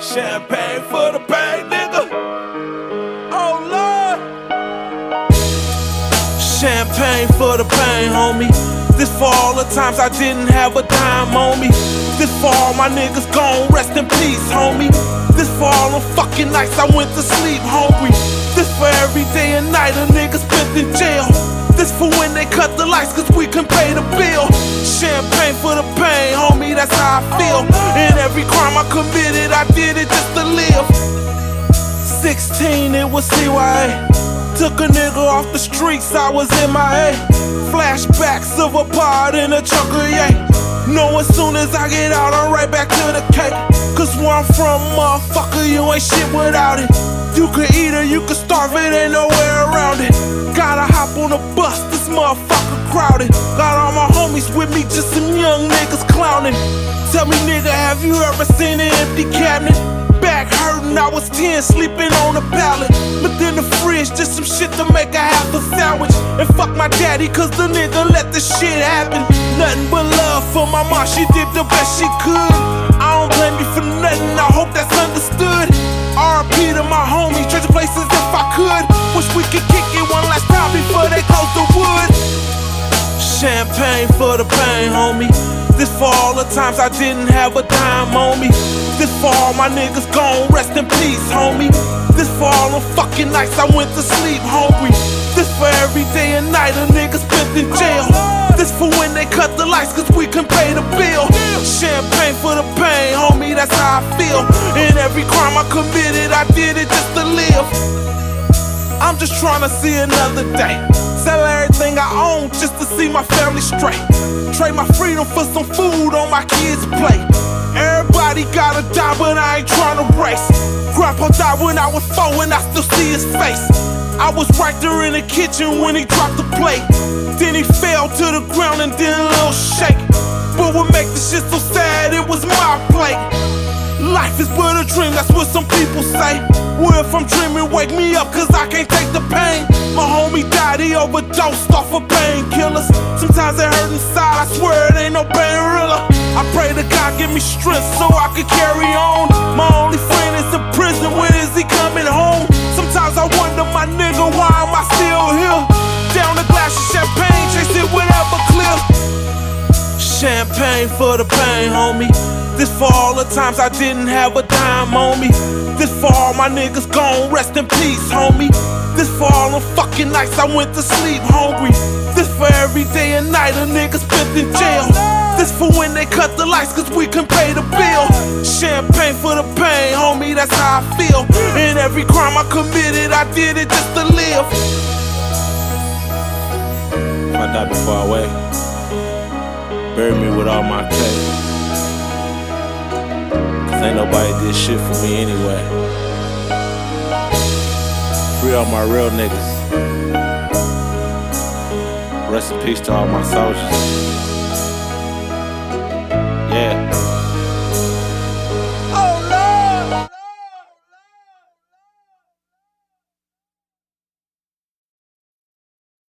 Champagne for the pain, nigga. Oh Lord. Champagne for the pain, homie. This for all the times I didn't have a dime on me. This for all my niggas gone, rest in peace, homie. This for all the fucking nights I went to sleep hungry. This for every day and night a nigga spent in jail. This for when they cut the lights cause we can pay the bill. Champagne for the pain, homie, that's how I feel. Every crime I committed, I did it just to live. 16, it was CYA. Took a nigga off the streets, I was MIA. Flashbacks of a pod in a of yay. Know as soon as I get out, I'm right back to the cake. Cause where I'm from, motherfucker, you ain't shit without it. You can eat it, you can starve it, ain't nowhere on a bus, this motherfucker crowded. Got all my homies with me, just some young niggas clowning. Tell me, nigga, have you ever seen an empty cabinet? Back hurting, I was 10, sleeping on a pallet. But then the fridge, just some shit to make a half a sandwich. And fuck my daddy, cause the nigga let this shit happen. Nothing but love for my mom, she did the best she could. I don't blame you for nothing, I hope that's understood. RP to my homies, treasure places if I could. Wish we could kick it one last before they close wood. Champagne for the pain, homie. This for all the times I didn't have a dime on me. This for all my niggas gone, rest in peace, homie. This for all the fucking nights I went to sleep hungry. This for every day and night a nigga spent in jail. This for when they cut the lights cause we can pay the bill. Champagne for the pain, homie, that's how I feel. And every crime I committed, I did it just to live. I'm just trying to see another day. Sell everything I own just to see my family straight. Trade my freedom for some food on my kids' plate. Everybody gotta die, but I ain't trying to race. Grandpa died when I was four, and I still see his face. I was right there in the kitchen when he dropped the plate. Then he fell to the ground and did a little shake. But what make this shit so sad? It was my plate. Life is but a dream, that's what some people say. Well, if I'm dreaming, wake me up, cause I can't take the pain. My homie died, he overdosed off of painkillers. Sometimes it hurt inside, I swear it ain't no pain I pray to God give me strength so I can carry on. My only friend is in prison, when is he coming home? Sometimes I wonder, my nigga, why am I still here? Down a glass of champagne, chase it whatever clear. Champagne for the pain, homie. This for all the times I didn't have a dime on me. This for all my niggas gone, rest in peace, homie. This for all the fucking nights I went to sleep hungry. This for every day and night a nigga spent in jail. This for when they cut the lights cause we can pay the bill. Champagne for the pain, homie, that's how I feel. And every crime I committed, I did it just to live. If I die before I wake, bury me with all my cake. Cause ain't nobody did shit for me anyway. Free all my real niggas. Rest in peace to all my soldiers. Yeah.